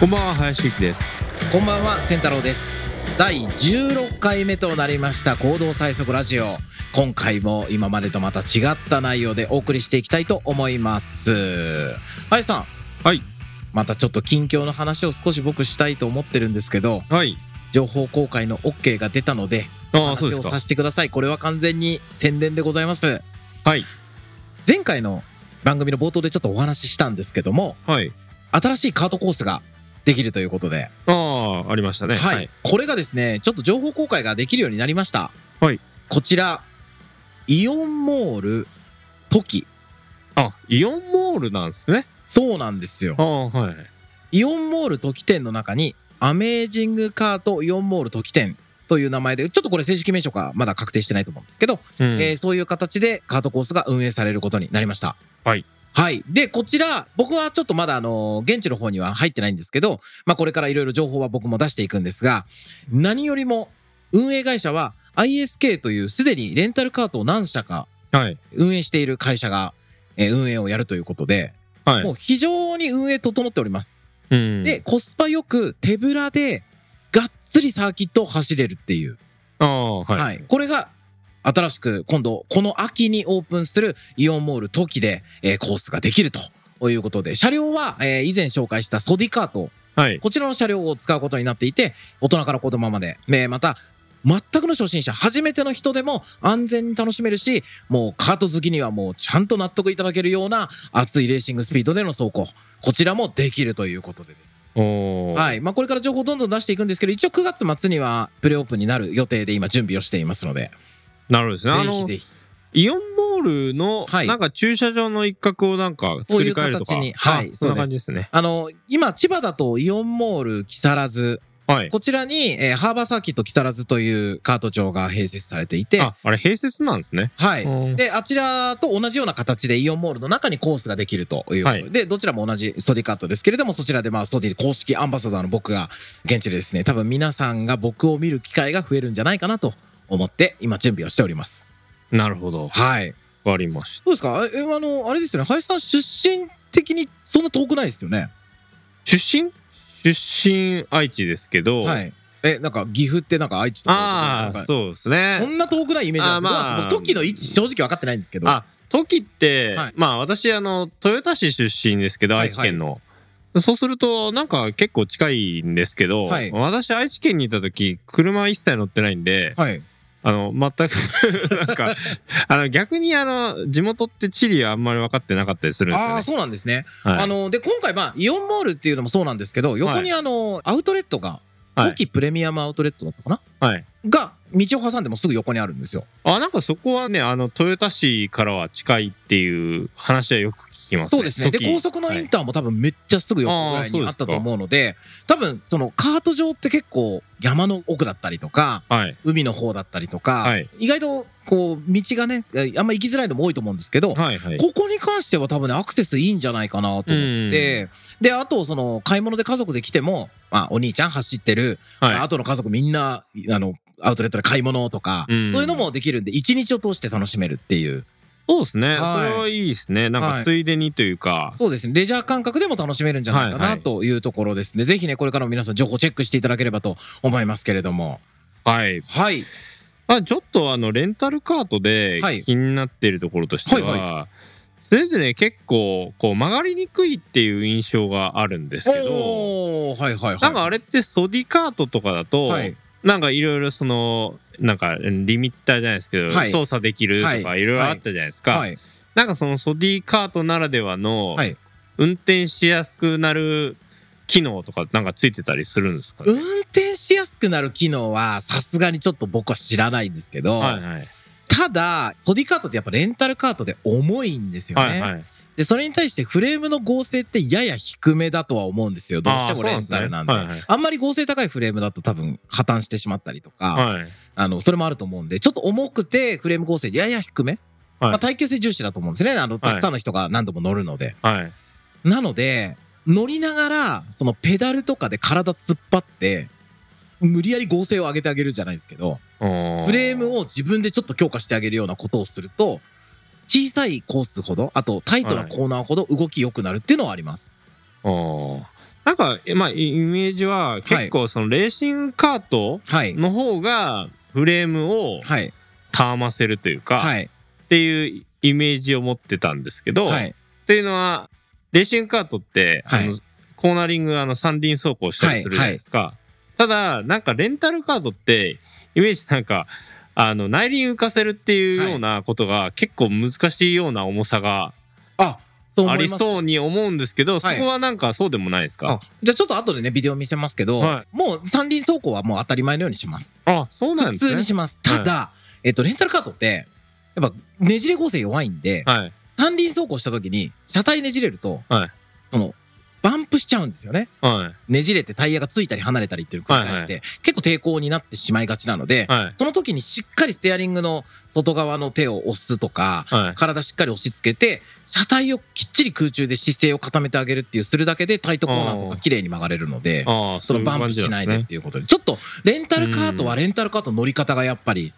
こんばんは林幸です。こんばんは千太郎です。第16回目となりました行動最速ラジオ。今回も今までとまた違った内容でお送りしていきたいと思います。林さん。はい。またちょっと近況の話を少し僕したいと思ってるんですけどはい。情報公開の OK が出たのでああそうですか。させてください。これは完全に宣伝でございます。はい。前回の番組の冒頭でちょっとお話ししたんですけどもはい。新しいカートコースができるということで。ああありましたね。はい、これがですねちょっと情報公開ができるようになりました。はい。こちらイオンモールトキ。あイオンモールなんですね。そうなんですよ。ああはい。イオンモールトキ店の中にアメージングカートイオンモールトキ店という名前でちょっとこれ正式名称がまだ確定してないと思うんですけど、うん。えーそういう形でカートコースが運営されることになりました。はいはい。で、こちら、僕はちょっとまだ、あの、現地の方には入ってないんですけど、まあ、これからいろいろ情報は僕も出していくんですが、何よりも、運営会社は ISK というすでにレンタルカートを何社かはい運営している会社が、えー運営をやるということで、はいもう非常に運営整っております。うんで、コスパよく手ぶらで、がっつりサーキットを走れるっていう。ああはい、はい、これが新しく今度この秋にオープンするイオンモールトキで、えーコースができるということで車両は、えー以前紹介したソディカートはい。こちらの車両を使うことになっていて大人から子供まで、えーまた全くの初心者初めての人でも安全に楽しめるしもうカート好きにはもうちゃんと納得いただけるような熱いレーシングスピードでの走行。こちらもできるということでです。はい。まあ、これから情報どんどん出していくんですけど一応9月末にはプレオープンになる予定で今準備をしていますのでなるほどですね。ぜひぜひ。イオンモールのはい。なんか駐車場の一角をなんか作り変えるとか。そういう形に。はいあそんな感じですね。あの今千葉だとイオンモール木更津。はい。こちらに、えーハーバーサーキット木更津というカート場が併設されていて。ああれ併設なんですね。はい。うんであちらと同じような形でイオンモールの中にコースができるというはい。でどちらも同じソディカートですけれどもそちらでまあソディ公式アンバサダーの僕が現地でですね多分皆さんが僕を見る機会が増えるんじゃないかなと思って今準備をしております。なるほど。はい。わかりました。どうですか？えあのあれですよね。林さん出身的にそんな遠くないですよね？出身？出身愛知ですけど、はい。え、なんか岐阜ってなんか愛知とか。ああそうですね。こんな遠くないイメージなんですけど、まあ僕、時の位置正直分かってないんですけど。あ時って、はい。まあ私あの豊田市出身ですけどはい。愛知県の、そうするとなんか結構近いんですけど、はい。私愛知県にいた時車一切乗ってないんではい。あの全く なんかあの逆にあの地元って地理はあんまり分かってなかったりするんですよねああ、。そうなんですね。はいあの、で、今回、まあ、イオンモールっていうのもそうなんですけど、横にあの、アウトレットが、はい時プレミアムアウトレットだったかな？はいが、道を挟んでもすぐ横にあるんですよ。あなんかそこはねあの豊田市からは近いっていう話はよく聞きますね。そうですね。で、時。高速のインターも多分めっちゃすぐ横ぐらいにあったと思うので、多分、そのカート場って結構山の奥だったりとか、はい。海の方だったりとか、はい。意外とこう道がねえあんま行きづらいのも多いと思うんですけど、はいはい。ここに関しては多分ねアクセスいいんじゃないかなと思ってであとその買い物で家族で来ても、まあ、お兄ちゃん走ってる、はい。あとの家族みんなあのアウトレットで買い物とか、うん。そういうのもできるんで一日を通して楽しめるっていうそうですね、はい。それはいいですね。なんはい。かついでにというか、そうですね。レジャー感覚でも楽しめるんじゃないかはいはない。というところですね、ぜひねこれからも皆さん情報チェックしていただければと思いますけれども。はい。はい。あちょっとあのレンタルカートではい。気になっているところとしては、はいそれぞれ結構こう曲がりにくいっていう印象があるんですけどはいはいはい。なんかあれってソディカートとかだと、はいなんかいろいろそのなんかリミッターじゃないですけど、はい。操作できるとかはい。いろいろあったじゃないですか、はい。なんかそのソディカートならではのはい。運転しやすくなる機能とかなんかついてたりするんですかね、運転しやすくなる機能はさすがにちょっと僕は知らないんですけど、はいはい。ただソディカートってやっぱレンタルカートで重いんですよね、はいはいでそれに対してフレームの合成ってやや低めだとは思うんですよ。どうしてもレンタルなんであんで。すねはいはい。あんまり合成高いフレームだと多分破綻してしまったりとか、はい。あのそれもあると思うんでちょっと重くてフレーム合成やや低め、はい。まあ、耐久性重視だと思うんですね。あのたくさんの人が何度も乗るので、はい。なので乗りながらそのペダルとかで体突っ張って無理やり合成を上げてあげるじゃないですけどフフレームを自分でちょっと強化してあげるようなことをすると小さいコースほどあとタイトなコーナーほど動き良くなるっていうのはあります。あー。なんか、まあ、イメージは結構そのレーシングカートはい。の方がフレームをはい。たわませるというか、はい。っていうイメージを持ってたんですけど、はい。っていうのはレーシングカートって、はい。あのコーナリングあの三輪走行したりするじゃないですか、ただなんかレンタルカートってイメージなんかあの内輪浮かせるっていうようなことが結構難しいような重さがあありそうに思うんですけど、そこはなんかそうでもないですか？あじゃあちょっと後でねビデオ見せますけど、はもう三輪走行はもう当たり前のようにします。あそうなんですね。普通にします。ただ、えっとレンタルカートってやっぱねじれ合成弱いんで、はい。三輪走行した時に車体ねじれると、はい。そのバンプしちゃうんですよね。はい。ねじれてタイヤがついたり離れたりっていう繰り返して、結構抵抗になってしまいがちなので、はい。その時にしっかりステアリングの外側の手を押すとかはい。体しっかり押し付けて車体をきっちり空中で姿勢を固めてあげるっていうするだけでタイトコーナーとか綺麗に曲がれるのでそのバンプしないでっていうことでちょっとレンタルカートはレンタルカートの乗り方がやっぱり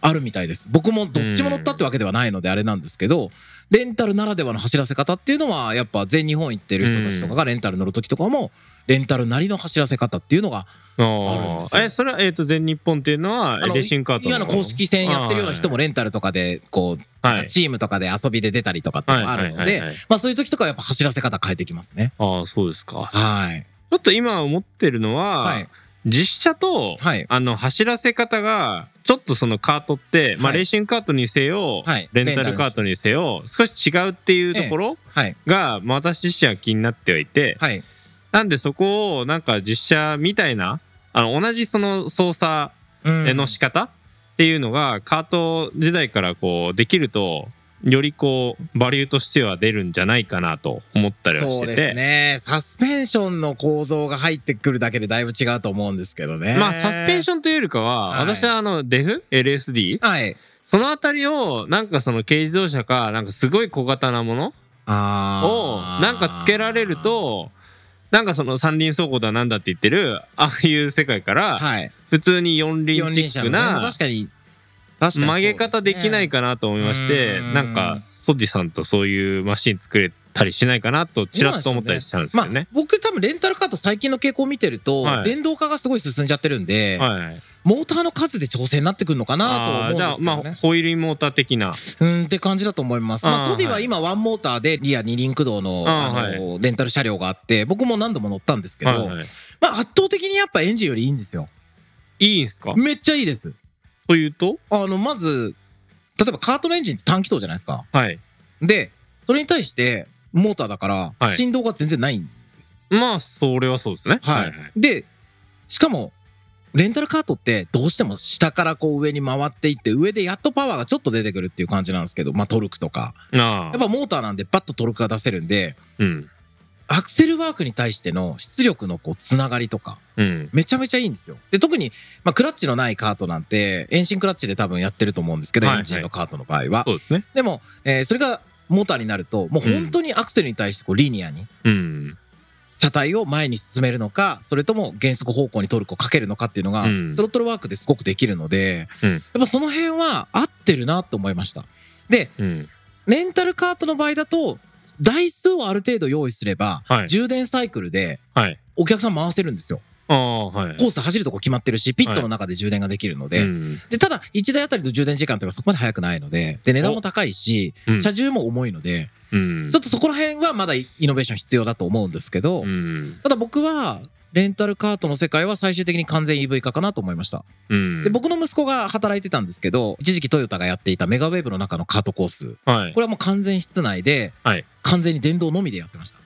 あるみたいです僕もどっちも乗ったってわけではないのであれなんですけどレンタルならではの走らせ方っていうのはやっぱ全日本行ってる人たちとかがレンタル乗る時とかもレンタルなりの走らせ方っていうのがあるんあですえそれは、えー、と全日本っていうのはあのレーシングカート今の公式戦やってるような人もレンタルとかでこうはい。チームとかで遊びで出たりとかっていうのがあるのでそういう時とかはやっぱ走らせ方変えてきますね。ああそうですか。はい。ちょっと今思ってるのは、はい実車と、はい。あの走らせ方がちょっとそのカートって、まあ、はいレーシングカートにせよ、はい。レンタルカートにせよ少し違うっていうところはい。が、まあ私自身は気になってはいてはい。なんでそこをなんか実車みたいなあの同じその操作うん。の仕方っていうのがカート時代からこうできるとよりこうバリューとしては出るんじゃないかなと思ったりはしてて。そうですね。サスペンションの構造が入ってくるだけでだいぶ違うと思うんですけどね。まあサスペンションというよりかは、はい。私はあのデフ？LSD はい。そのあたりをなんかその軽自動車かなんかすごい小型なもの？をなんかつけられるとなんかその三輪走行だなんだって言ってるああいう世界からはい。普通に四輪チックな確かに確かに曲げ方できないかなと思いましてうんなんかソディさんとそういうマシン作れたりしないかなとちらっと思ったりしたんですけまあどね。僕多分レンタルカート最近の傾向を見てると、はい電動化がすごい進んじゃってるんで、はい、モーターの数で調整になってくるのかなと思うんですけどあーじゃあまあね。ホイールモーター的なうんって感じだと思います。まあ、ソディは今ワンモーターでリア二輪駆動のあのレンタル車両があって僕も何度も乗ったんですけど、はいはい、まあ圧倒的にやっぱエンジンよりいいんですよ。いいんすか？めっちゃいいです。というと？あのまず例えばカートのエンジンって短気筒じゃないですか。はい。でそれに対してモーターだからはい。振動が全然ないんまあそれはそうですね。はい、でしかもレンタルカートってどうしても下からこう上に回っていって上でやっとパワーがちょっと出てくるっていう感じなんですけどまあトルクとか。あ。やっぱモーターなんでバッとトルクが出せるんでうんアクセルワークに対しての出力のこうつながりとかうん。めちゃめちゃいいんですよ。で特に、まあ、クラッチのないカートなんて遠心クラッチで多分やってると思うんですけど、はいエンジンのカートの場合は。そうですね。でも、えーそれがモーターになるともう本当にアクセルに対してこうリニアにうん。車体を前に進めるのかそれとも減速方向にトルクをかけるのかっていうのが、うん。スロットルワークですごくできるので、うん。やっぱその辺は合ってるなと思いました。でうん。レンタルカートの場合だと台数をある程度用意すれば、はい。充電サイクルではい。お客さん回せるんですよ。ああはい。コース走るとこ決まってるしピットの中で充電ができるので、うん。でただ1台あたりの充電時間というのはそこまで速くないのでで値段も高いしうん。車重も重いので、うん。ちょっとそこら辺はまだイノベーション必要だと思うんですけど、うん。ただ僕はレンタルカートの世界は最終的に完全 EV 化かなと思いました。うん。で僕の息子が働いてたんですけど一時期トヨタがやっていたメガウェーブの中のカートコース。はい。これはもう完全室内ではい。完全に電動のみでやってました。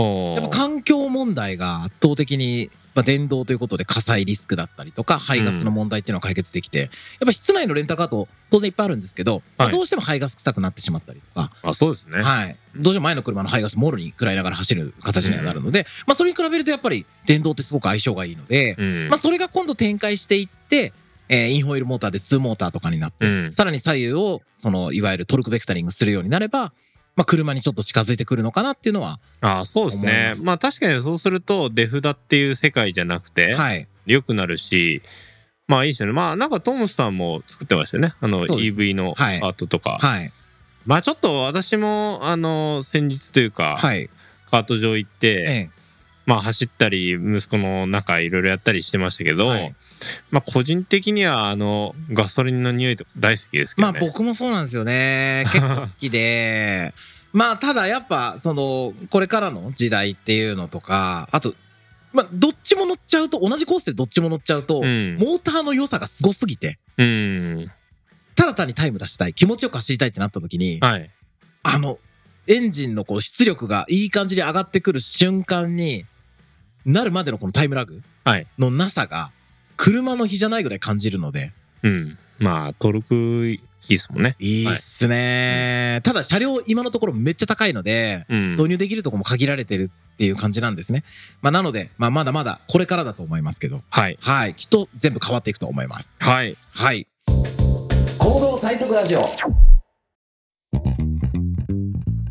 やっぱ環境問題が圧倒的に、まあ、電動ということで火災リスクだったりとか排ガスの問題っていうのは解決できて、やっぱ室内のレンタカート当然いっぱいあるんですけど、まあはいどうしても排ガス臭くなってしまったりとか、あそうですね。はい、どうしても前の車の排ガスもろに食らいながら走る形にはなるので、まあ、それに比べるとやっぱり電動ってすごく相性がいいので、うん。まあ、それが今度展開していって、えーインホイールモーターで2モーターとかになって、うん。さらに左右をそのいわゆるトルクベクタリングするようになれば、まあ、車にちょっと近づいてくるのかなっていうのは、あそうですね。まあ確かにそうするとデフダっていう世界じゃなくてはい、良くなるし、まあいいですよね。まあなんかトムスさんも作ってましたよね。あの EV のアはい。ートとか。はい、まあちょっと私もあの先日というか、はい、カート場行って、えまあ走ったり息子の中いろいろやったりしてましたけど、はいまあ個人的にはあのガソリンの匂いとか大好きですけまあどね。僕もそうなんですよね。結構好きで。まあただやっぱそのこれからの時代っていうのとかあとまあどっちも乗っちゃうと同じコースでどっちも乗っちゃうと、うんモーターの良さがすごすぎてうん。ただ単にタイム出したい気持ちよく走りたいってなった時にはい。あのエンジンのこう出力がいい感じに上がってくる瞬間になるまでのこのタイムラグはい。のなさが車の比じゃないぐらい感じるのでうん。まあトルクいいですもんね。いいっすね、ただ車両今のところめっちゃ高いのでうん。導入できるところも限られてるっていう感じなんですね。まあ、なので、まあ、まだまだこれからだと思いますけど、はい。はい、きっと全部変わっていくと思います。はい。はい。行動最速ラジオ。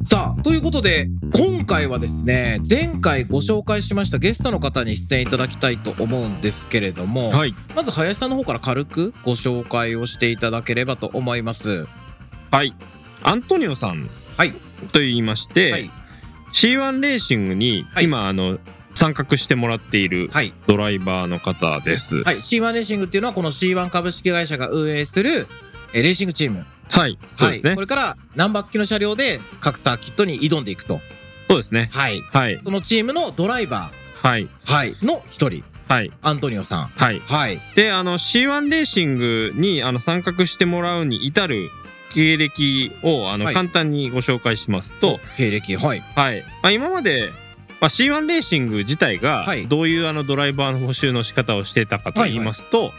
さあということで今回はですね前回ご紹介しましたゲストの方に出演いただきたいと思うんですけれども、はい。まず林さんの方から軽くご紹介をしていただければと思います。はい。アントニオさんはいと言いまして、はい C1 レーシングにはい今、あの参画してもらっているはいドライバーの方です。はい、C1 レーシングっていうのはこの C1 株式会社が運営するえーレーシングチームはい。そうですね。はい、これからナンバー付きの車両で各サーキットに挑んでいくと、そうですね。はい、はい。そのチームのドライバはい。ー、はい、の一人はい。アントニオさん、はい。はい、で、あの C1 レーシングにあの参画してもらうに至る経歴をあの、はい簡単にご紹介しますと、経歴はいはい。まあ、今まで、まあ、C1 レーシング自体がはいどういうあのドライバーの補修の仕方をしていたかと言いますと、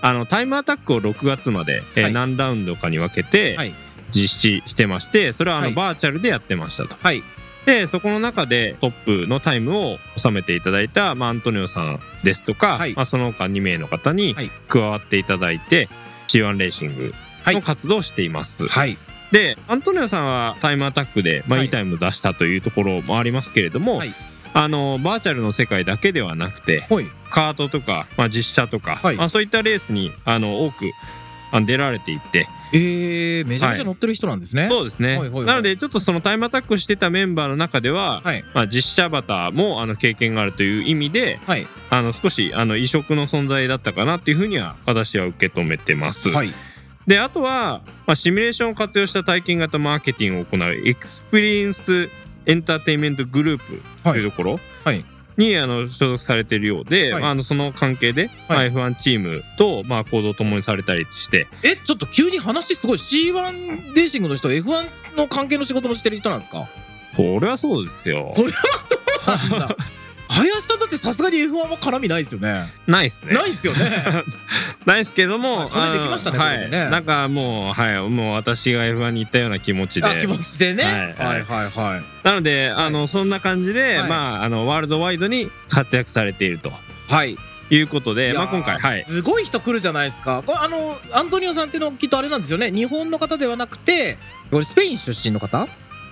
あのタイムアタックを6月まで、えーはい。何ラウンドかに分けてはい。実施してましてそれはあのはい。バーチャルでやってましたと。はい。でそこの中でトップのタイムを収めていただいた、まあ、アントニオさんですとか、はい。まあ、その他2名の方にはい。加わっていただいて C1 レーシングの活動をしています。はい。でアントニオさんはタイムアタックで、まあ、はい。いいタイムを出したというところもありますけれども、はいあのバーチャルの世界だけではなくてほい。カートとか、まあ、実写とか、はい。まあ、そういったレースにあの多く出られていて。えー、めちゃめちゃ乗ってる人なんですね、そうですね、はいはいはい。なのでちょっとそのタイムアタックしてたメンバーの中では、はい。まあ、実写バターもあの経験があるという意味ではい。あの少しあの異色の存在だったかなっていうふうには私は受け止めてます。はい。であとは、まあ、シミュレーションを活用した体験型マーケティングを行うエクスペリエンスエンターテインメントグループというところはい。に、あの所属されているようで、はい。まあ、あのその関係で、はい。まあ F1 チームと、まあ、行動を共にされたりして。えちょっと急に話すごい C1 レーシングの人 F1 の関係の仕事もしてる人なんですか？それはそうですよ。それはそうなんだ 林さんだってさすがに F1 は絡みないですよね。ないっすね。ないっすよね。ないっすけども、はいこれできましたねはい。なんかもうはいもう私が F1 に行ったような気持ちで。あ気持ちでね、はい。はい、はいはい。なので、あのそんな感じで、はい。まああのワールドワイドに活躍されていると。はい。いうことで、まあ今回はい。すごい人来るじゃないですか。これあのアントニオさんっていうのはきっとあれなんですよね。日本の方ではなくてこれスペイン出身の方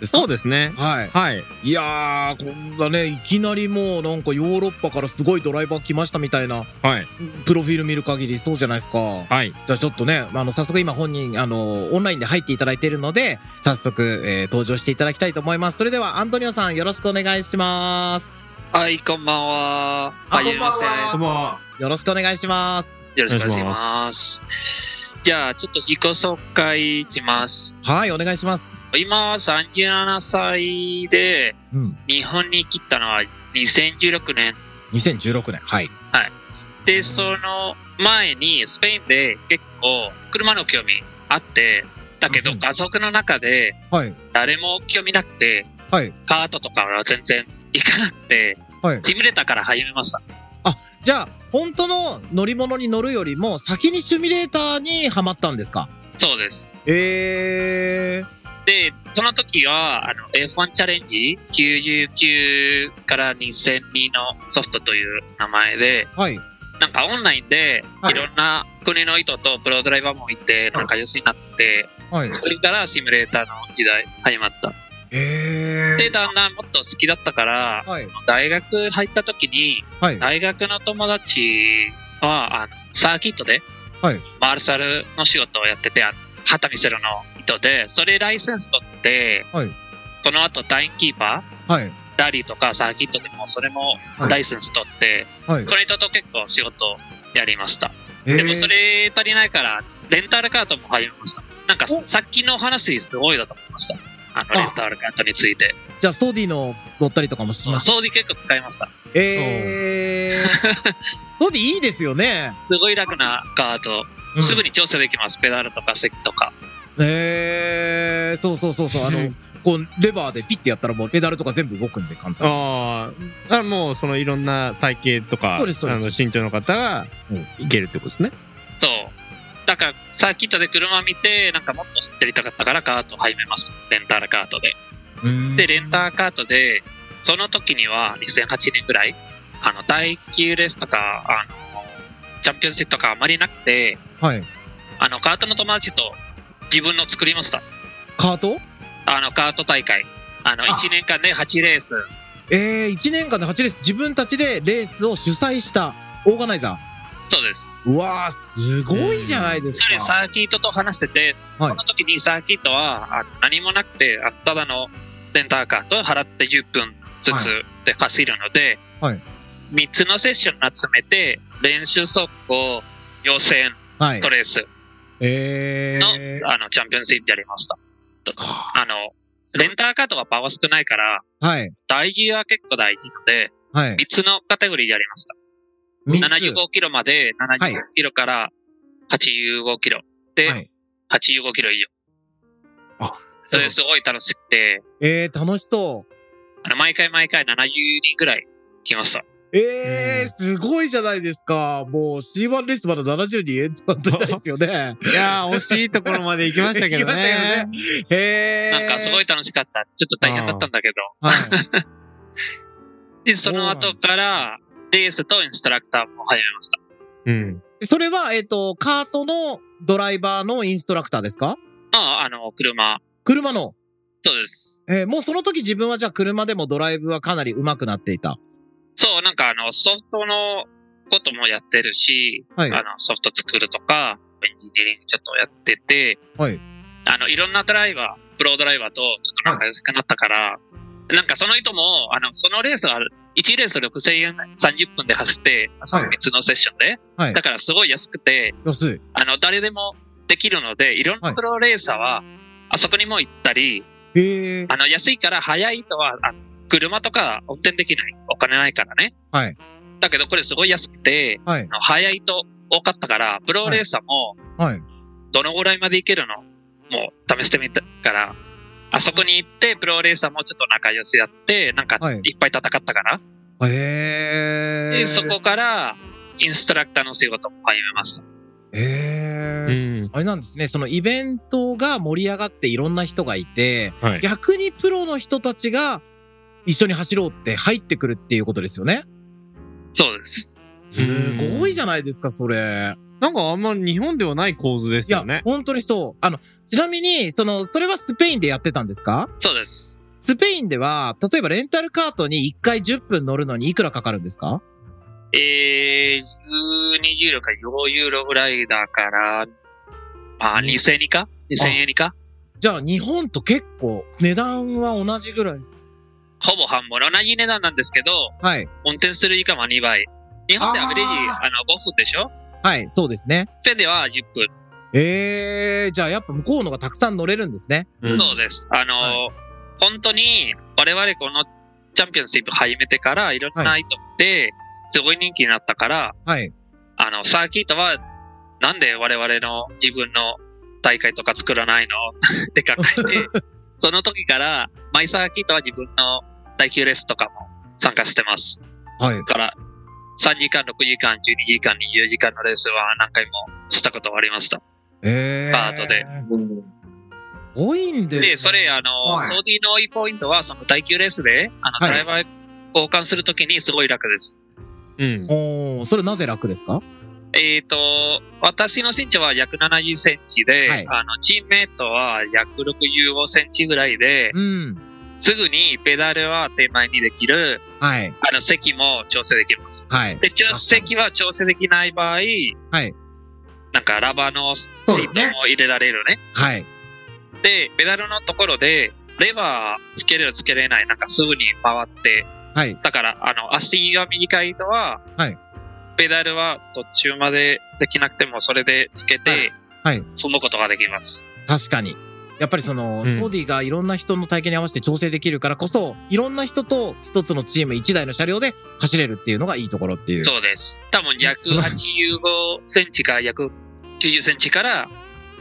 そうですね。はい。はい。いやーこんなねいきなりもうなんかヨーロッパからすごいドライバー来ましたみたいなはい。プロフィール見る限りそうじゃないですか。はい。じゃあちょっとねあの早速今本人あのオンラインで入っていただいているので早速、えー登場していただきたいと思います。それではアントニオさんよろしくお願いします。はい、こんばんは。あこんばんは。こんばんはよろしくお願いします。せ。よろしくお願いします。じゃあ、ちょっと自己紹介します。はいお願いします。今、37歳で、うん。日本に来たのは2016年。2016年はい。で、その前にスペインで結構車の興味あって、だけどうん家族の中ではい。誰も興味なくて、はい。カートとかは全然行かなくて、はい。シミュレーターから始めました。じゃあ本当の乗り物に乗るよりも先にシミュレーターにはまったんですか？そうです。えー、で、その時は、あの、F1 チャレンジ99から2002のソフトという名前で、はい。なんかオンラインではい。いろんな国の人とプロドライバーもいて、仲良しになって、はい。それからシミュレーターの時代始まった。えで、だんだんもっと好きだったから、はい。大学入った時に、はい。大学の友達は、あのサーキットで、はい。マーシャルの仕事をやってて、旗見せるの人で、それライセンス取って、はい。その後タイムキーパはい。ーラリーとかサーキットでもそれもはい。ライセンス取って、はい。それとと結構仕事やりました。えでもそれ足りないから、レンタルカートも始めました。なんかお。さっきの話すごいだと思いました。あのあレンタルカートについて。じゃあ、ストディの乗ったりとかもしました？掃除結構使いました。えー。ストディいいですよね。すごい楽なカート、うんすぐに調整できます。ペダルとか席とか。えー、そうそうそうそう。あの、こう、レバーでピッてやったらもうペダルとか全部動くんで簡単。ああ、あもうそのいろんな体型とか、あの身長の方がいけるってことですね。そう。だから、サーキットで車見て、なんかもっと知ってりたかったからカート始めました。レンタルカートで。うんで、レンターカートで、その時には2008年ぐらい、あの、耐久レースとか、あの、チャンピオンシップとかあまりなくて、はい。あの、カートの友達と自分の作りました。カート？あの、カート大会。あの、あ1年間で8レース。えー、1年間で8レース、自分たちでレースを主催したオーガナイザそうです。ー。うわー、すごいじゃないですそれサか。ーキットと話してて、はいその時にサーキットはあ何もなくて、あただのレンターカートを払って10分ずはつで走るので、はい3つのセッション集めて、練習速攻、予選、はいト。レースえの,、ー。あのチャンピオンシップやりました。とあの、レンターカートがパワー少ないから、はい。大事は結構大事ので、はい。3つのカテゴリーやりました。三つ75キロまで、はい75キロから85キロ。で、はい。85キロ以上。あ、それすごい楽しくて、えー、楽しそう。あの毎回毎回70人ぐらい来ました。えー、すごいじゃないですか。もう C1 レースまだ70人エントラントいないですよね。いやー、惜しいところまで行きましたけど行きましたね。へー。なんかすごい楽しかった。ちょっと大変だったんだけど。はい。で、その後から、レースとインストラクターも始めました。うん。それは、えっ、と、カートのドライバーのインストラクターですか？ああ、あの、車。車の。そうです。えーもうその時自分はじゃあ車でもドライブはかなり上手くなっていた。そう、なんかあの、ソフトのこともやってるし、はい。あの、ソフト作るとか、エンジニアリングちょっとやってて、はい。あの、いろんなドライバー、プロドライバーとちょっと仲良くなったから、なんかその人も、あの、そのレースは、1レース6000円30分で走って、その3つのセッションで、はいだからすごい安くて、安い。あの、誰でもできるので、いろんはないプロレーサーは、あそこにも行ったり。あの、安いから速い人は、あ車とか運転できない。お金ないからね。はい。だけどこれすごい安くて、はい。あの速い人多かったから、プロレーサーも、はい。どのぐらいまで行けるの？もう試してみたから、あそこに行って、プロレーサーもちょっと仲良しやって、なんかはいいっぱい戦ったから、へえ。で、そこから、インストラクターの仕事も始めました。へうえ。ん。あれなんですね。そのイベントが盛り上がっていろんな人がいて、はい。逆にプロの人たちが一緒に走ろうって入ってくるっていうことですよね。そうです。すごいじゃないですか、それ。なんかあんま日本ではない構図ですいやよね、。本当にそう。あの、ちなみに、その、それはスペインでやってたんですか？そうです。スペインでは、例えばレンタルカートに1回10分乗るのにいくらかかるんですか？えー、12ユーロか4ユーロぐらいだから、まあ、に2000円以下 ?2000 円以下じゃあ日本と結構値段は同じぐらい。ほぼ半分。同じ値段なんですけど、はい。運転する以下は2倍。日本でアベレージ、あの、5分でしょ？はい、そうですね。スペインでは10分。えー、じゃあやっぱ向こうのがたくさん乗れるんですね。うんそうです。あの、は本当に、我々このチャンピオンシップ始めてから、いろんな人って、すごい人気になったから、はい。あの、サーキットは、なんで我々の自分の大会とか作らないの？って考えて、その時から、マイサーキットは自分の耐久レースとかも参加してます。はいだ。から、3時間、6時間、12時間、24時間のレースは何回もしたことがありました。えー。カートで。多いんですねで、それ、あの、はいソーディのいいポイントは、その耐久レースで、あの、はいドライバー交換するときにすごい楽です。うん。おーそれなぜ楽ですか？えっ、と、私の身長は約70センチで、はいあの、チームメイトは約65センチぐらいで、うん。すぐにペダルは手前にできる、はい。あの、席も調整できます。はい。で、調席は調整できない場合、はい。なんかラバーのシートも入れられるね。はい。で、ペダルのところで、レバーつけれるつけれない、なんかすぐに回って、はい。だから、あの、足が短い人は、はいペダルは途中までできなくても、それでつけて、はいはい踏むことができます。確かに。やっぱりその、うんソディがいろんな人の体験に合わせて調整できるからこそ、いろんな人と一つのチーム一台の車両で走れるっていうのがいいところっていう。そうです。多分、約85センチか約90センチから、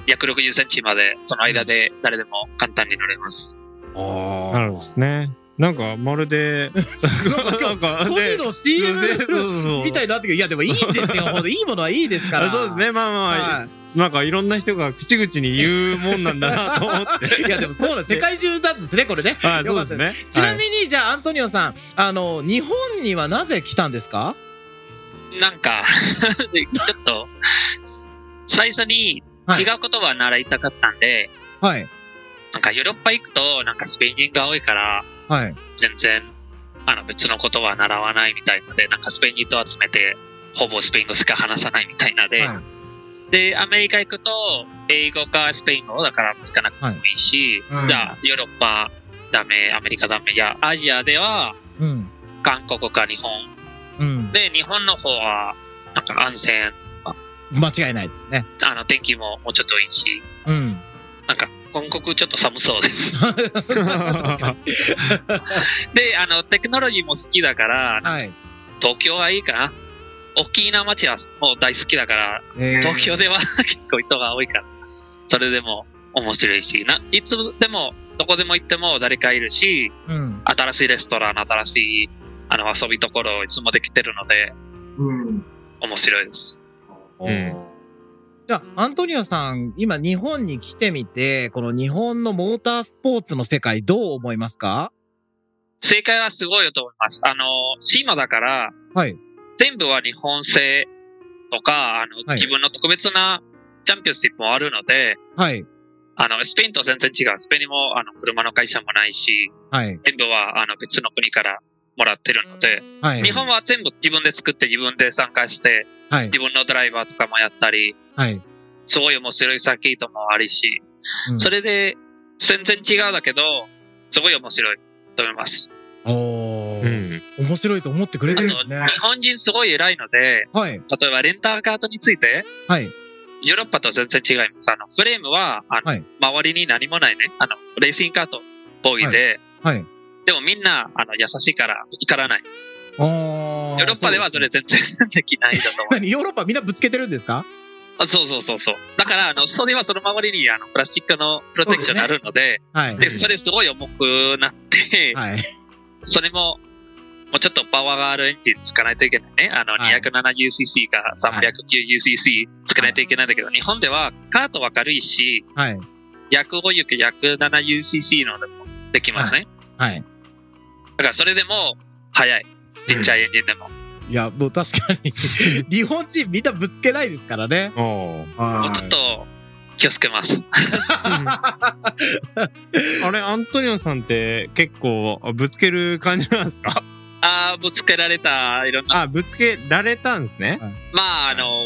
約60センチまで、その間で誰でも簡単に乗れます。あなるほどですね。なんかまるで なんか今日かソディの CM そうそうそうみたいになってくる。いや、でもいいんですよ。ほんといいものはいいですから。あそうですね。まあまあ、はいなんかいろんな人が口々に言うもんなんだなと思って。いやでもそうだ世界中なんですねこれね はい、よかですね。ちなみにじゃあアントニオさんあの日本にはなぜ来たんですか？なんか、ちょっと、最初にはい違う言葉を習いたかったんで、はいなんかヨーロッパ行くと、なんかスペイン人が多いから、はい。全然、あの別の言葉は習わないみたいので、なんかスペイン人と集めて、ほぼスペイン語しか話さないみたいなで、はい。で、アメリカ行くと、英語かスペイン語だから行かなくてもいいし、はいうん。じゃあ、ヨーロッパダメ、アメリカダメ、いや、アジアでは、うん。韓国か日本。うん。で、日本の方は、なんか安全、間違いないですね。あの、天気ももうちょっといいし、うん。なんか、今国ちょっと寒そうです。で、あの、テクノロジーも好きだから、はい。東京はいいかな。大きな街はもう大好きだから、えー。東京では結構人が多いから、それでも面白いし、な。いつでも、どこでも行っても誰かいるし、うん。新しいレストラン、新しいあの遊びところいつもできてるので、うん。面白いです。んじゃあアントニオさん今日本に来てみてこの日本のモータースポーツの世界どう思いますか？正解はすごいと思います。あの、島だから、はい。全部は日本製とか、あの、はい。自分の特別なチャンピオンシップもあるので、はい。あの、スペインと全然違う。スペインにも、あの、車の会社もないし、はい。全部は、あの、別の国からもらってるので、はい。日本は全部自分で作って自分で参加して、はい。自分のドライバーとかもやったり、はい。すごい面白いサーキットもあるし、うん。それで、全然違うだけど、すごい面白いと思います。おー。うん。面白いと思ってくれてるんですね。日本人すごい偉いので、はい。例えばレンタカートについて、はい。ヨーロッパと全然違います。あの、フレームは、あの、はい。周りに何もないね。あの、レーシングカートっぽいで、はいでもみんな、あの、優しいからぶつからない。ヨーロッパではそれ全然できないだと思う。何？ヨーロッパみんなぶつけてるんですか？あそうそうそうそう。だから、あの、それはその周りに、あの、プラスチックのプロテクションがあるので、はいで、それすごい重くなって、はいそれも、もうちょっとパワーがあるエンジンつかないといけないね。あの、はい 270cc か 390cc つけないといけないんだけど、日本ではカートは軽いし、はい150か 170cc のでもできますね。はいだからそれでも速い。ちっちゃいエンジンでも。いやもう確かに 日本人みんなぶつけないですからねもはうちょっと気をつけます。あれ、アントニオさんって結構ぶつける感じなんですか？ああ、ぶつけられた、いろんな。あ、ぶつけられたんですね。まあ、あの、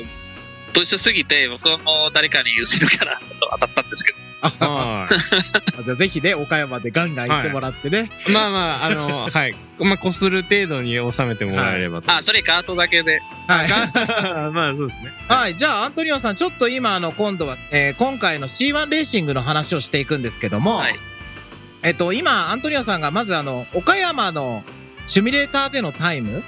プッシュすぎて、僕はもう誰かに後ろから当たったんですけど。は じゃあぜひね岡山でガンガン行ってもらってね、い。まあまあ、あの、はい。まあ、こする程度に収めてもらえればと。あ、それカートだけで。はい まあ、そうですね。はい、じゃあアントニオさんちょっと今あの今度は、えー今回の C1 レーシングの話をしていくんですけども、はい。えっと今アントニオさんがまずあの岡山のシミュレーターでのタイムっ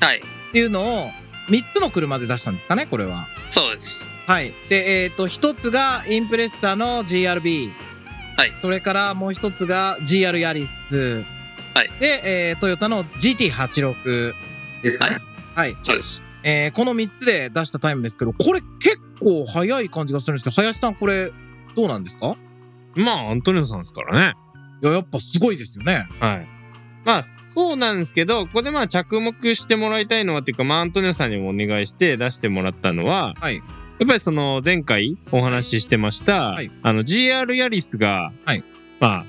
はい。ていうのを3つの車で出したんですかねこれは。そうです。はい。で、えっ、と、一つがインプレッサの GRB。はい。それからもう一つが GR ヤリス。はい。で、えートヨタの GT86 ですね。はい。そうです。えーこの3つで出したタイムですけど、これ結構早い感じがするんですけど、林さんこれどうなんですか？まあ、アントニオさんですからね。いや、やっぱすごいですよね。はい。まあ、そうなんですけど、ここでまあ着目してもらいたいのはっていうか、まあ、アントニオさんにもお願いして出してもらったのは、はい。やっぱりその前回お話ししてました、はい。あの GR ヤリスが、はい。まあ、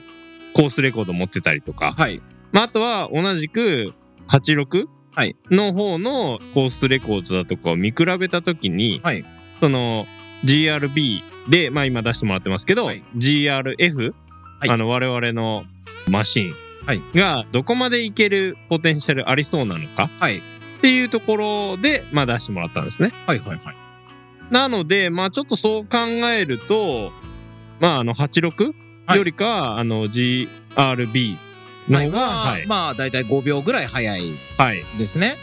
コースレコード持ってたりとか、はい。まあ、あとは同じく86はい。の方のコースレコードだとかを見比べたときに、はい。その GRB で、まあ今出してもらってますけど、はい。GRF はい。あの我々のマシンはい。がどこまでいけるポテンシャルありそうなのかはい。っていうところで、まあ、出してもらったんですね。はいはいはいなので、まあ、ちょっとそう考えると、まあ、あの86はい。よりかは、あの GRB の方が、ははい。い、まあ大体5秒ぐらい早いはい、ですね。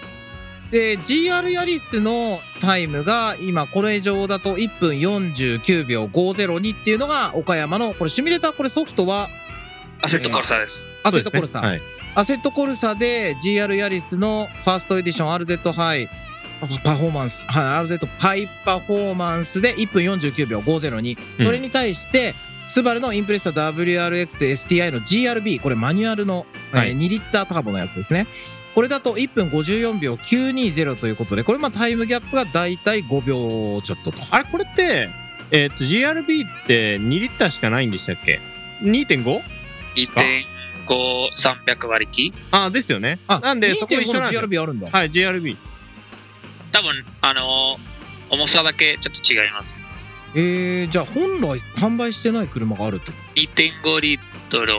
で GR ヤリスのタイムが今これ以上だと1分49秒502っていうのが岡山のこれシミュレーターこれソフトはアセットコルサです。アセットコルサ、そうですね。アセットコルサで GR ヤリスのファーストエディション RZ ハイ パフォーマンス、はい、RZ ハイパフォーマンスで1分49秒502、うん。それに対してスバルのインプレッサ WRX-STI の GRB これマニュアルの、はい。えー2リッターターボのやつですね。これだと1分54秒920ということでこれまあタイムギャップがだいたい5秒ちょっとと。あれこれって、えっと GRB って2リッターしかないんでしたっけ？2.5? 2.5、300割りきあですよね。あなんでそこ一緒なんですよ。GRB あるんだ。はい GRB 多分、あのー重さだけちょっと違います。えー、じゃあ本来販売してない車があるってこと？2.5リットル、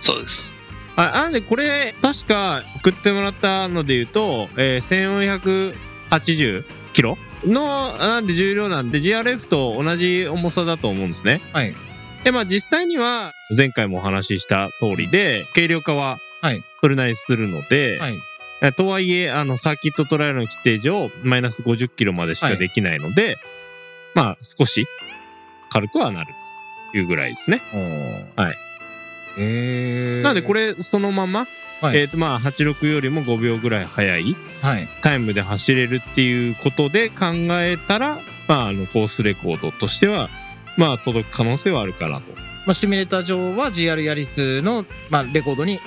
そうです。あなんでこれ確か送ってもらったので言うと、えー、1480キロ？のなんで重量なんで GRF と同じ重さだと思うんですね。はいでまあ実際には前回もお話しした通りで軽量化ははいそれなりにするので、はいえとはいえあのサーキットトライアルの規定上マイナス50キロまでしかできないので、まあ少し軽くはなるというぐらいですね。はい。えー、なのでこれそのまま、はい。えっ、とまあ86よりも5秒ぐらい速いはい。タイムで走れるっていうことで考えたら、まああのコースレコードとしては、まあ届く可能性はあるかなと。まあ、シミュレーター上は GR ヤリスの、まあ、レコードに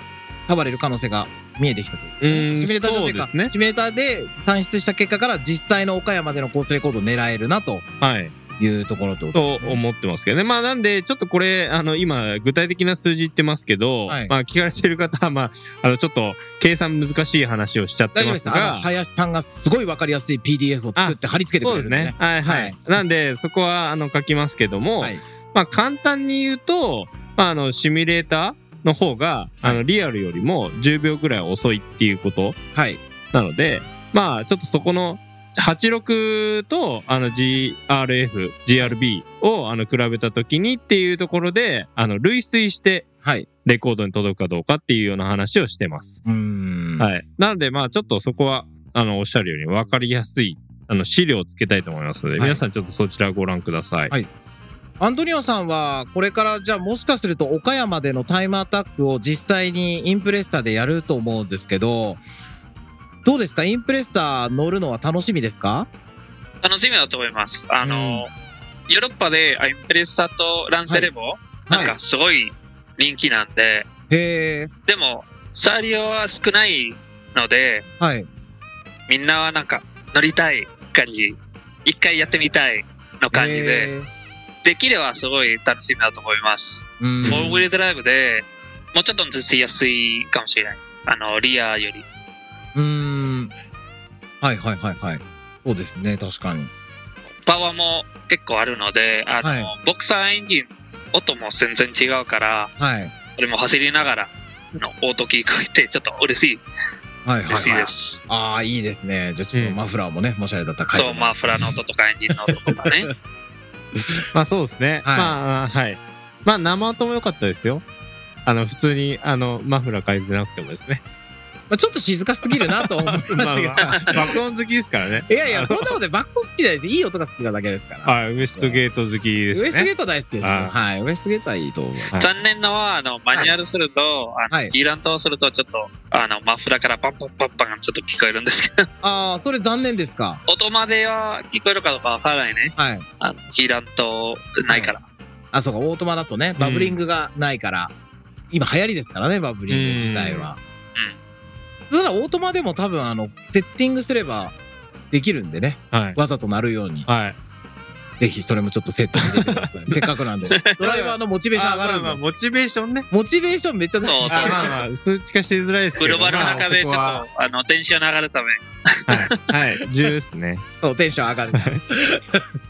変われる可能性が見えてきたというシミュレーター上というかシミュレーターで算出した結果から実際の岡山でのコースレコードを狙えるなとはい。いうところってことね。思ってますけどね。まあなんで、ちょっとこれ、あの、今、具体的な数字言ってますけど、はいまあ聞かれてる方は、まあ、あの、ちょっと計算難しい話をしちゃってますすあの、林さんがすごい分かりやすい PDF を作って貼り付けてくれるんでねそうですね。。はいはい。はいなんで、そこは、あの、書きますけども、はいまあ簡単に言うと、まああの、シミュレーターの方が、あの、リアルよりも10秒ぐらい遅いっていうことはいなので、まあちょっとそこの、86とあの GRF、GRB をあの比べたときにっていうところで、あの類推してはい。レコードに届くかどうかっていうような話をしてます。はい。なので、まあちょっとそこは、あの、おっしゃるように分かりやすい、あの、資料をつけたいと思いますので、はい皆さんちょっとそちらご覧ください。はいアントニオさんはこれからじゃあもしかすると岡山でのタイムアタックを実際にインプレッサでやると思うんですけどどうですか？インプレッサ乗るのは楽しみですか？楽しみだと思います。あのーヨーロッパでアインプレッサとランセレボ、なんかすごい人気なんで、へえでも、サリオは少ないので、はい。みんなはなんか乗りたい感じ、一回やってみたいの感じで、へできればすごい楽しみだと思います。ーうん。フォーウィルドライブでもうちょっと乗せやすいかもしれない。あの、リアより。うーん。はいはいはいはい。そうですね確かに。パワーも結構あるので、あの、はい。ボクサーエンジン、音も全然違うから、はい。それも走りながら、あの音聞こえて、ちょっと嬉しい、はいはい嬉しいはいです。ああいいですね。じゃあちょっとうん。マフラーもね、もしあれだったらそう、マフラーの音とかエンジンの音とかね。まあそうですね。はいまあ、はい。まあ生音も良かったですよ。あの、普通に、あの、マフラー変えてなくてもですね。まあちょっと静かすぎるなと思いましたまあけど、まあ、爆音好きですからね。いやいやそんなことでバック好きじゃないですいい音が好きなだけですからはい、ウエストゲート好きですね。ウエストゲート大好きですはい。ウエストゲートはいいと思う。はい残念のは、あの、マニュアルすると、あはいの、キーラントをすると、ちょっと、あの、マフラーからパンパンパンパンがちょっと聞こえるんですけど、ああ、それ残念ですか。音までは聞こえるかどうかわからないね。はい。あの、キーラントないから。あ、そうか、オートマだとね、バブリングがないから、今流行りですからね、バブリング自体は。ただ、オートマでも多分、あの、セッティングすればできるんでね、はい。わざとなるように、はい。ぜひそれもちょっとセットに入れてください。せっかくなんで。ドライバーのモチベーション上がるんで。あまあまあモチベーションね。モチベーションめっちゃ大そう事。あまあまあ、数値化しづらいですけど。グローバルのまあ中でちょっと、あの、テンション上がるため、はい。はい。重要ですね。そう、テンション上がる。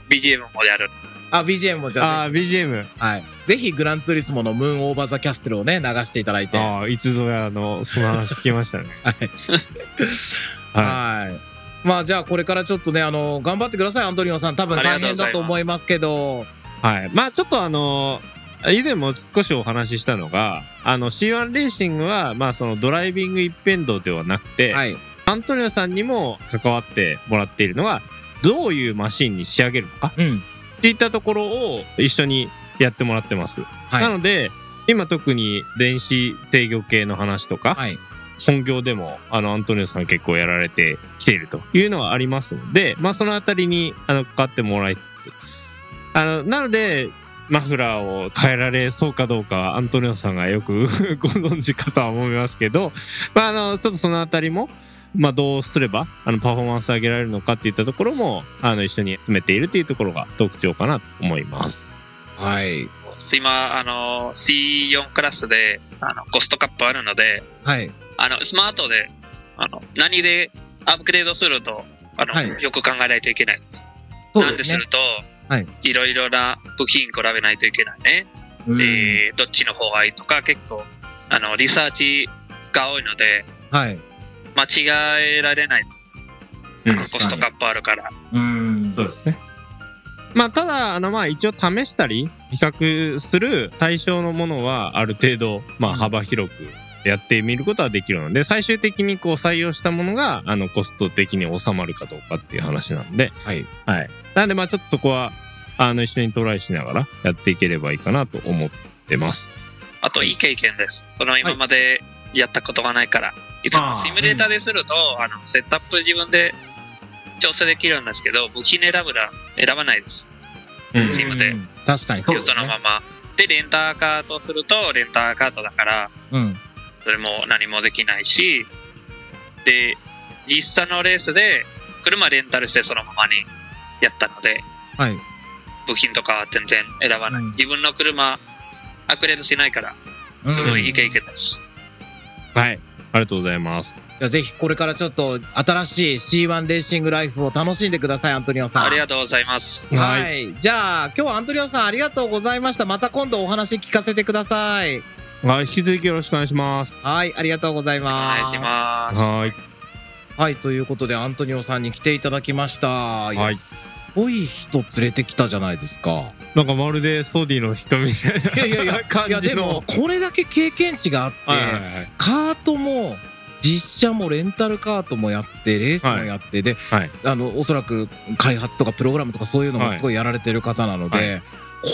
BGM もやる。あ BGM もじゃああー BGM はい、ぜひグランツーリスモのムーンオーバーザキャッスルをね流していただいて。はああいつぞやのその話聞きましたね。い、ははい。まあじゃあこれからちょっとねあの頑張ってくださいアントニオさん。多分大変だと思いますけど。い、はい、まあちょっとあの以前も少しお話ししたのがあの C1 レーシングはまあそのドライビング一辺倒ではなくて、はい。アントニオさんにも関わってもらっているのはどういうマシンに仕上げるのか。うんっていったところを一緒にやってもらってます。はい。なので今特に電子制御系の話とか、はい。本業でもあのアントニオさん結構やられてきているというのはありますので、まあ、そのあたりにあのかかってもらいつつ。あのなのでマフラーを変えられそうかどうかはアントニオさんがよく ご存知かとは思いますけど、まあ、あのちょっとそのあたりも、まあ、どうすればあのパフォーマンス上げられるのかっていったところもあの一緒に進めているというところが特徴かなと思います。はい。今、あの、C4 クラスで、あの、コストカップあるので、はい。あの、スマートで、あの、何でアップグレードすると、あの、はい。よく考えないといけないです。そうでね。なんですすると、はい。いろいろな部品比べないといけないね。うん。えーどっちの方がいいとか、結構、あの、リサーチが多いので、はい間違えられないです。うんコストカップあるから。うんそうですね。まあ、ただ、あの、まあ、一応試したり、比較する対象のものは、ある程度、まあ、うん幅広くやってみることはできるので、最終的にこう採用したものが、あの、コスト的に収まるかどうかっていう話なんで、はいはい。なんで、まあ、ちょっとそこは、あの、一緒にトライしながらやっていければいいかなと思ってます。あと、いい経験です。その今までやったことがないから。いつあー。もシミュレーターですると、あの、セットアップ自分で調整できるんですけど、部品選ぶら選ばないです。うん。チームで。うん。確かに。そうですそのねまま。で、レンターカートすると、レンターカートだから、うん。それも何もできないし、で、実際のレースで、車レンタルしてそのままにやったので、はい。部品とかは全然選ばない。うん。自分の車、アップグレードしないから、すごいいい経験です。はい。ありがとうございます。じゃあぜひこれからちょっと新しい C1 レーシングライフを楽しんでくださいアントニオさんありがとうございます。はい、じゃあ今日はアントニオさんありがとうございましたまた今度お話聞かせてくださいはい。引き続きよろしくお願いします。はいありがとうございお願ますいします。はい。はいということでアントニオさんに来ていただきましたはいすごい人連れてきたじゃないですかなんかまるでストディの人みたいな。いやいやいやでじのも。これだけ経験値があって、はいはいはい。カートも実車もレンタルカートもやってレースもやって、で、はいあのおそらく開発とかプログラムとかそういうのもすごいやられてる方なので、は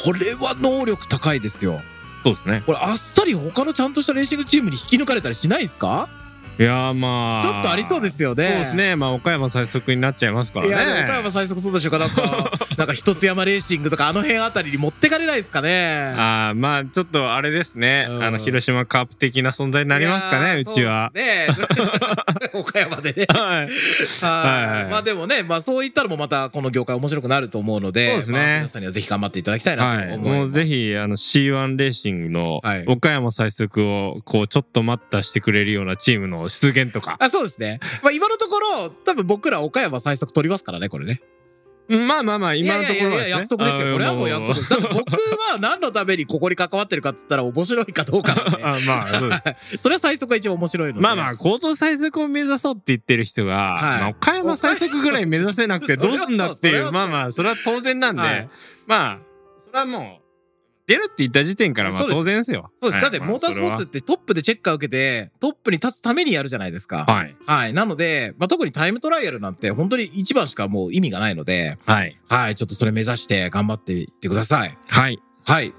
これは能力高いですよそうですね。これあっさり他のちゃんとしたレーシングチームに引き抜かれたりしないですか？いやーまあ。ちょっとありそうですよねそうですね。まあ岡山最速になっちゃいますからね。いや岡山最速そうでしょうか？なんか なんか一つ山レーシングとかあの辺あたりに持ってかれないですかね？ああまあちょっとあれですね。うんあの広島カープ的な存在になりますかね。うちは。ね 岡山でね はい。はいはいはいまあでもね、まあそういったらもまたこの業界面白くなると思うので、そうですねまあ皆さんにはぜひ頑張っていただきたいなはい。と思います。もうぜひあの C1 レーシングのはい岡山最速をこうちょっと待ったしてくれるようなチームの出現とか。あそうですね。まあ今のところ、多分僕ら岡山最速取りますからね、これね。まあまあまあ今のところはね。約束ですよ。これはもう約束です。だって僕は何のためにここに関わってるかって言ったら面白いかどうかなんで。あまあそうです。それは最速が一番面白いので。まあまあ高等最速を目指そうって言ってる人が、はいまあ岡山最速ぐらい目指せなくてどうすんだっていう まあまあそれは当然なんで、はいまあそれはもう出るって言った時点からまあ当然ですよ。そうです。だってはいモータースポーツってトップでチェッカー受けて、トップに立つためにやるじゃないですか。はいはい。なので、まあ、特にタイムトライアルなんて本当に一番しかもう意味がないので、はいはい。ちょっとそれ目指して頑張っていってください。はいはい。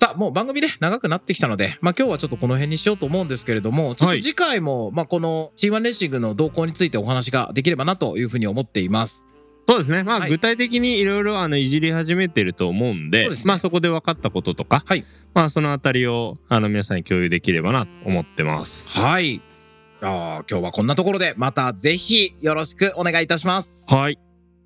さあ、もう番組ね、長くなってきたので、まあ今日はちょっとこの辺にしようと思うんですけれども、ちょっと次回も、まあこの C1 レーシングの動向についてお話ができればなというふうに思っています。そうですね。まあ、はい具体的にいろいろあのいじり始めてると思うんで、そうですねまあそこで分かったこととか、はいまあそのあたりをあの皆さんに共有できればなと思ってます。はい。じゃあ今日はこんなところで、またぜひよろしくお願いいたします。はい。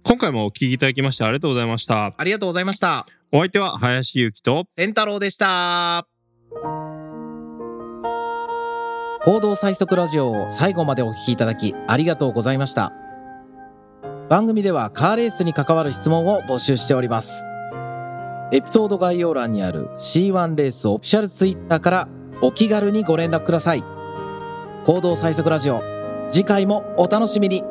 今回もお聞きいただきましてありがとうございました。ありがとうございました。お相手は林ゆきと、千太郎でした。行動最速ラジオを最後までお聞きいただきありがとうございました。番組ではカーレースに関わる質問を募集しております。エピソード概要欄にある C1 レースオフィシャルツイッターからお気軽にご連絡ください。行動最速ラジオ、次回もお楽しみに。